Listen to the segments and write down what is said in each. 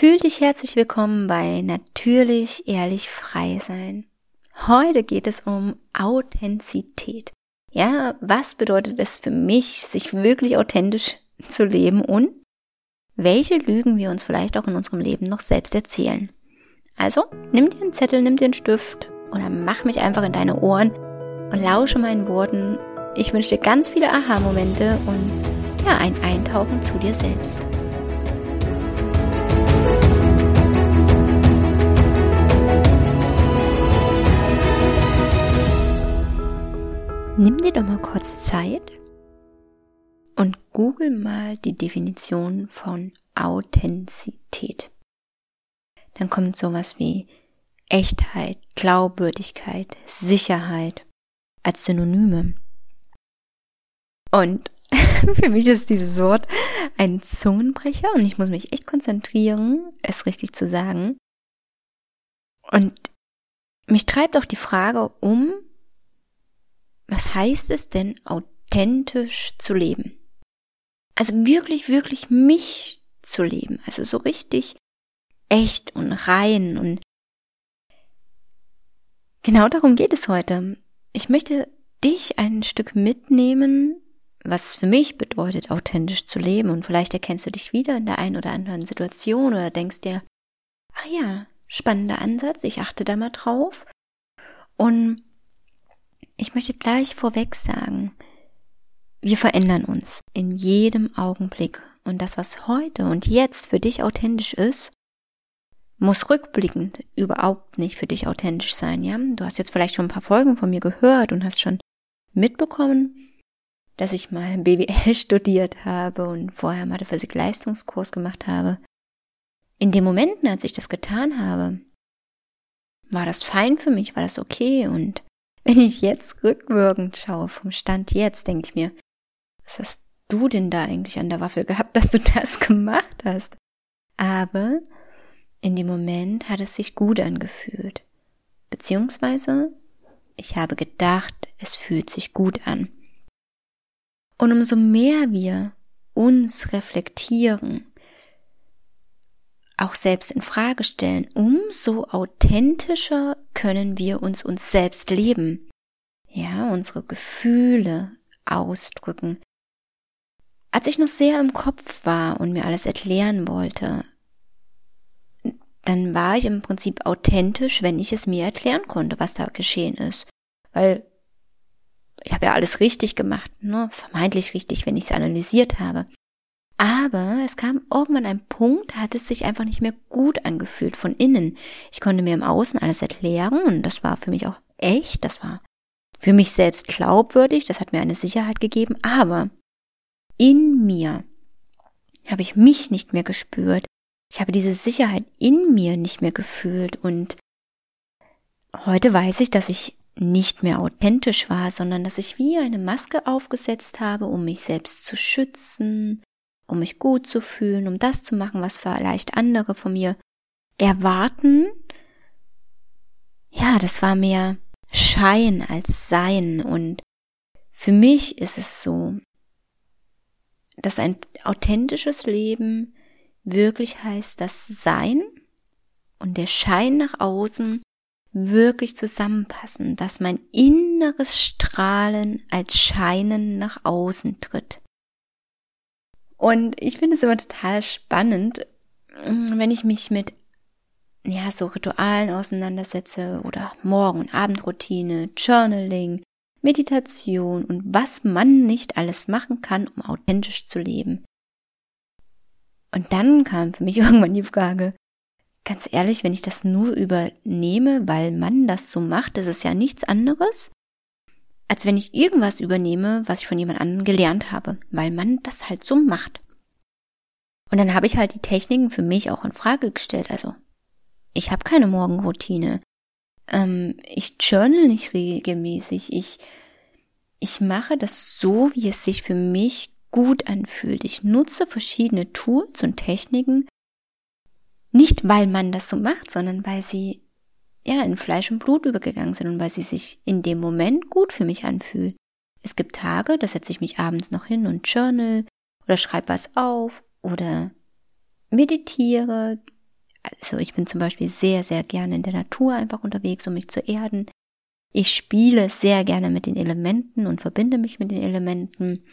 Fühl dich herzlich willkommen bei Natürlich, Ehrlich, Frei sein. Heute geht es um Authentizität. Ja, was bedeutet es für mich, sich wirklich authentisch zu leben und welche Lügen wir uns vielleicht auch in unserem Leben noch selbst erzählen. Also, nimm dir einen Zettel, nimm dir einen Stift oder mach mich einfach in deine Ohren und lausche meinen Worten. Ich wünsche dir ganz viele Aha-Momente und ja, ein Eintauchen zu dir selbst. Nimm dir doch mal kurz Zeit und google mal die Definition von Authentizität. Dann kommt sowas wie Echtheit, Glaubwürdigkeit, Sicherheit als Synonyme. Und für mich ist dieses Wort ein Zungenbrecher und ich muss mich echt konzentrieren, es richtig zu sagen. Und mich treibt auch die Frage um, heißt es denn, authentisch zu leben? Also wirklich, wirklich mich zu leben. Also so richtig echt und rein und genau darum geht es heute. Ich möchte dich ein Stück mitnehmen, was für mich bedeutet, authentisch zu leben. Und vielleicht erkennst du dich wieder in der einen oder anderen Situation oder denkst dir, ah ja, spannender Ansatz, ich achte da mal drauf. Und ich möchte gleich vorweg sagen, wir verändern uns in jedem Augenblick und das, was heute und jetzt für dich authentisch ist, muss rückblickend überhaupt nicht für dich authentisch sein, ja? Du hast jetzt vielleicht schon ein paar Folgen von mir gehört und hast schon mitbekommen, dass ich mal BWL studiert habe und vorher Mathe Physik Leistungskurs gemacht habe. In den Momenten, als ich das getan habe, war das fein für mich, war das okay und wenn ich jetzt rückwirkend schaue, vom Stand jetzt, denke ich mir, was hast du denn da eigentlich an der Waffel gehabt, dass du das gemacht hast? Aber in dem Moment hat es sich gut angefühlt. Beziehungsweise ich habe gedacht, es fühlt sich gut an. Und umso mehr wir uns reflektieren, auch selbst in Frage stellen, umso authentischer können wir uns uns selbst leben. Ja, unsere Gefühle ausdrücken. Als ich noch sehr im Kopf war und mir alles erklären wollte, dann war ich im Prinzip authentisch, wenn ich es mir erklären konnte, was da geschehen ist. Weil ich habe ja alles richtig gemacht, ne? vermeintlich richtig, wenn ich es analysiert habe. Aber es kam irgendwann ein Punkt, hat es sich einfach nicht mehr gut angefühlt von innen. Ich konnte mir im Außen alles erklären und das war für mich auch echt, das war für mich selbst glaubwürdig, das hat mir eine Sicherheit gegeben, aber in mir habe ich mich nicht mehr gespürt. Ich habe diese Sicherheit in mir nicht mehr gefühlt und heute weiß ich, dass ich nicht mehr authentisch war, sondern dass ich wie eine Maske aufgesetzt habe, um mich selbst zu schützen, um mich gut zu fühlen, um das zu machen, was vielleicht andere von mir erwarten. Ja, das war mehr Schein als Sein und für mich ist es so, dass ein authentisches Leben wirklich heißt, das Sein und der Schein nach außen wirklich zusammenpassen, dass mein inneres Strahlen als Scheinen nach außen tritt. Und ich finde es immer total spannend, mm, wenn ich mich mit ja, so Ritualen auseinandersetze oder Morgen- und Abendroutine, Journaling, Meditation und was man nicht alles machen kann, um authentisch zu leben. Und dann kam für mich irgendwann die Frage, ganz ehrlich, wenn ich das nur übernehme, weil man das so macht, ist es ja nichts anderes, als wenn ich irgendwas übernehme, was ich von jemand anderem gelernt habe, weil man das halt so macht. Und dann habe ich halt die Techniken für mich auch in Frage gestellt. Also, ich habe keine Morgenroutine. Ähm, ich journal nicht regelmäßig. Ich, ich mache das so, wie es sich für mich gut anfühlt. Ich nutze verschiedene Tools und Techniken, nicht weil man das so macht, sondern weil sie ja, in Fleisch und Blut übergegangen sind und weil sie sich in dem Moment gut für mich anfühlen. Es gibt Tage, da setze ich mich abends noch hin und journal oder schreibe was auf oder meditiere, Also ich bin zum Beispiel sehr, sehr gerne in der Natur einfach unterwegs, um mich zu erden. Ich spiele sehr gerne mit den Elementen und verbinde mich mit den Elementen.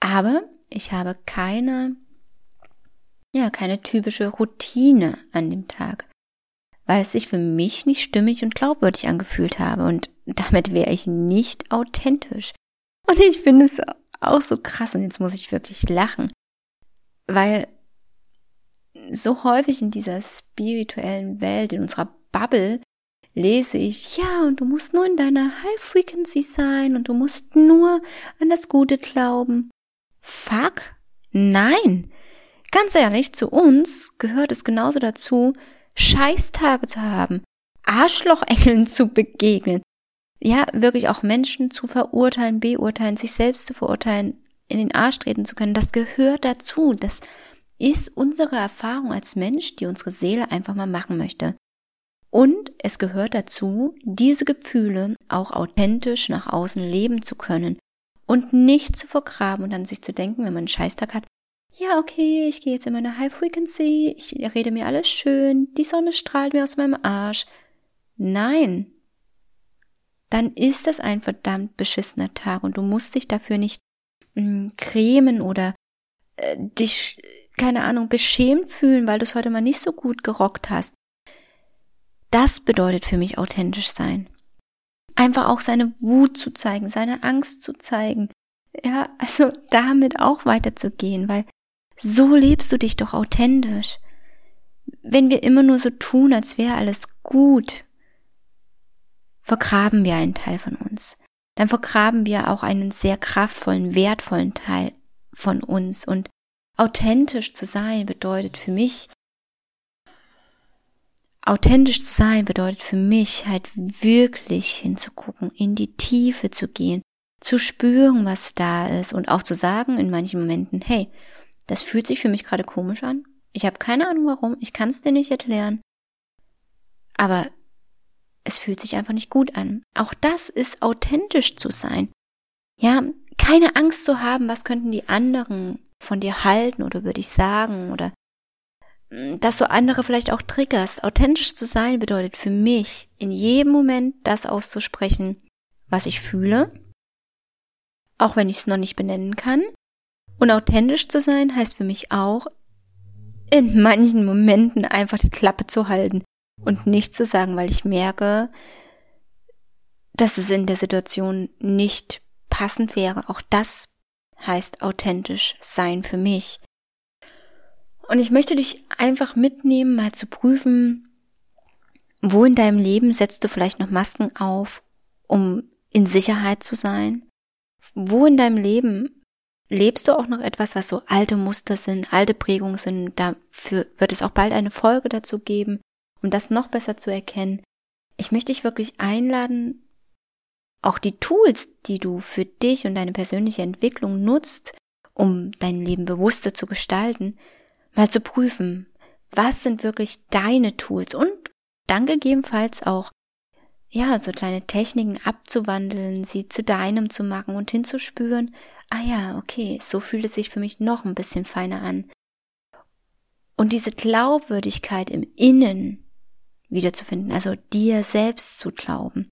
Aber ich habe keine, ja, keine typische Routine an dem Tag, weil es sich für mich nicht stimmig und glaubwürdig angefühlt habe und damit wäre ich nicht authentisch. Und ich finde es auch so krass und jetzt muss ich wirklich lachen, weil so häufig in dieser spirituellen Welt, in unserer Bubble, lese ich, ja, und du musst nur in deiner High Frequency sein und du musst nur an das Gute glauben. Fuck? Nein. Ganz ehrlich, zu uns gehört es genauso dazu, Scheißtage zu haben, Arschlochengeln zu begegnen, ja, wirklich auch Menschen zu verurteilen, beurteilen, sich selbst zu verurteilen, in den Arsch treten zu können, das gehört dazu. Das ist unsere Erfahrung als Mensch, die unsere Seele einfach mal machen möchte. Und es gehört dazu, diese Gefühle auch authentisch nach außen leben zu können und nicht zu vergraben und an sich zu denken, wenn man einen Scheißtag hat, ja, okay, ich gehe jetzt in meine High Frequency, ich rede mir alles schön, die Sonne strahlt mir aus meinem Arsch. Nein. Dann ist das ein verdammt beschissener Tag und du musst dich dafür nicht mh, mm, cremen oder äh, dich, keine Ahnung, beschämt fühlen, weil du es heute mal nicht so gut gerockt hast. Das bedeutet für mich authentisch sein. Einfach auch seine Wut zu zeigen, seine Angst zu zeigen. Ja, also damit auch weiterzugehen, weil so lebst du dich doch authentisch. Wenn wir immer nur so tun, als wäre alles gut, vergraben wir einen Teil von uns. Dann vergraben wir auch einen sehr kraftvollen, wertvollen Teil von uns. Und authentisch zu sein bedeutet für mich, authentisch zu sein bedeutet für mich halt wirklich hinzugucken, in die Tiefe zu gehen, zu spüren, was da ist und auch zu sagen in manchen Momenten, hey, das fühlt sich für mich gerade komisch an. Ich habe keine Ahnung warum, ich kann es dir nicht erklären. Aber es fühlt sich einfach nicht gut an. Auch das ist authentisch zu sein. Ja, keine Angst zu haben, was könnten die anderen von dir halten oder über dich sagen oder hm, dass du andere vielleicht auch triggerst. Authentisch zu sein bedeutet für mich, in jedem Moment das auszusprechen, was ich fühle, auch wenn ich es noch nicht benennen kann. Und authentisch zu sein heißt für mich auch, in manchen Momenten einfach die Klappe zu halten und nichts zu sagen, weil ich merke, dass es in der Situation nicht passend wäre. Auch das heißt authentisch sein für mich. Und ich möchte dich einfach mitnehmen, mal zu prüfen, wo in deinem Leben setzt du vielleicht noch Masken auf, um in Sicherheit zu sein? Wo in deinem Leben lebst du auch noch etwas, was so alte Muster sind, alte Prägungen sind? Dafür wird es auch bald eine Folge dazu geben, um das noch besser zu erkennen. Ich möchte dich wirklich einladen, auch die Tools, die du für dich und deine persönliche Entwicklung nutzt, um dein Leben bewusster zu gestalten, mal zu prüfen, was sind wirklich deine Tools und dann gegebenenfalls auch ja, so kleine Techniken abzuwandeln, sie zu deinem zu machen und hinzuspüren, ah ja, okay, so fühlt es sich für mich noch ein bisschen feiner an. Und diese Glaubwürdigkeit im Innen wiederzufinden, also dir selbst zu glauben,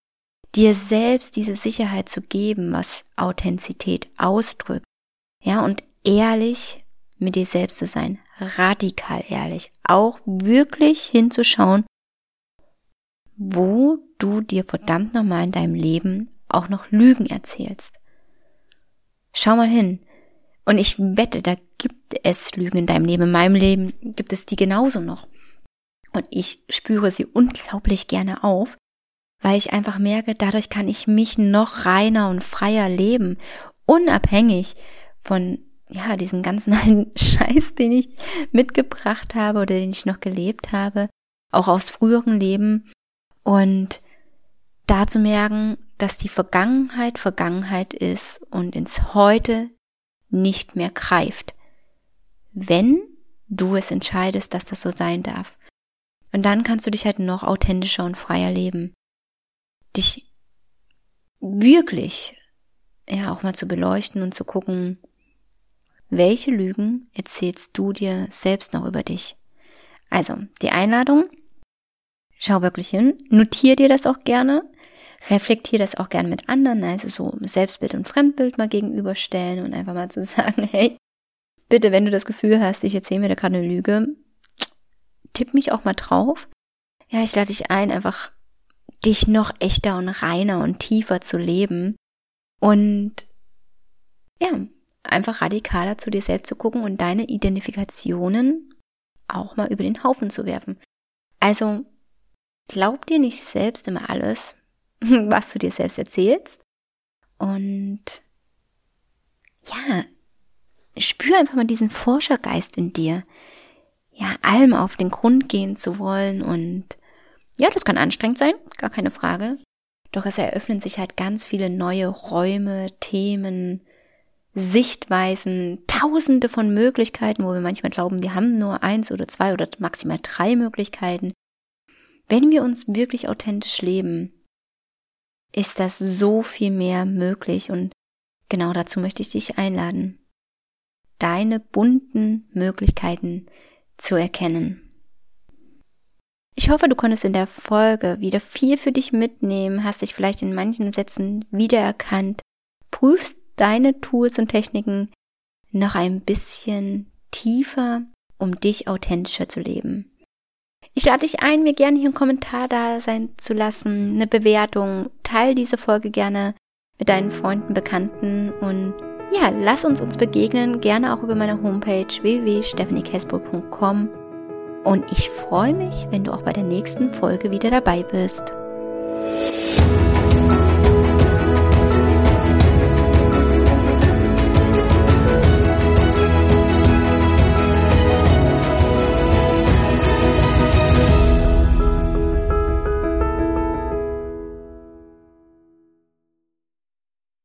dir selbst diese Sicherheit zu geben, was Authentizität ausdrückt. Ja, und ehrlich mit dir selbst zu sein, radikal ehrlich, auch wirklich hinzuschauen, wo du dir verdammt nochmal in deinem Leben auch noch Lügen erzählst. Schau mal hin. Und ich wette, da gibt es Lügen in deinem Leben. In meinem Leben gibt es die genauso noch. Und ich spüre sie unglaublich gerne auf, weil ich einfach merke, dadurch kann ich mich noch reiner und freier leben, unabhängig von ja, diesem ganzen Scheiß, den ich mitgebracht habe oder den ich noch gelebt habe, auch aus früheren Leben und da zu merken, dass die Vergangenheit Vergangenheit ist und ins Heute nicht mehr greift, wenn du es entscheidest, dass das so sein darf. Und dann kannst du dich halt noch authentischer und freier leben dich wirklich ja auch mal zu beleuchten und zu gucken, welche Lügen erzählst du dir selbst noch über dich? Also, die Einladung, schau wirklich hin, notier dir das auch gerne, reflektier das auch gerne mit anderen, also so Selbstbild und Fremdbild mal gegenüberstellen und einfach mal zu sagen, hey, bitte, wenn du das Gefühl hast, ich erzähle mir da gerade eine Lüge, tipp mich auch mal drauf. Ja, ich lade dich ein, einfach dich noch echter und reiner und tiefer zu leben und ja, einfach radikaler zu dir selbst zu gucken und deine Identifikationen auch mal über den Haufen zu werfen. Also glaub dir nicht selbst immer alles, was du dir selbst erzählst. Und ja, spür einfach mal diesen Forschergeist in dir. Ja, allem auf den Grund gehen zu wollen und ja, das kann anstrengend sein, gar keine Frage. Doch es eröffnen sich halt ganz viele neue Räume, Themen, Sichtweisen, tausende von Möglichkeiten, wo wir manchmal glauben, wir haben nur eins oder zwei oder maximal drei Möglichkeiten. Wenn wir uns wirklich authentisch leben, ist das so viel mehr möglich und genau dazu möchte ich dich einladen, deine bunten Möglichkeiten zu erkennen. Ich hoffe, du konntest in der Folge wieder viel für dich mitnehmen, hast dich vielleicht in manchen Sätzen wiedererkannt, prüfst deine Tools und Techniken noch ein bisschen tiefer, um dich authentischer zu leben. Ich lade dich ein, mir gerne hier einen Kommentar da sein zu lassen, eine Bewertung. Teil diese Folge gerne mit deinen Freunden, Bekannten und ja, lass uns uns begegnen, gerne auch über meine Homepage www.stephaniekespo.com. Und ich freue mich, wenn du auch bei der nächsten Folge wieder dabei bist.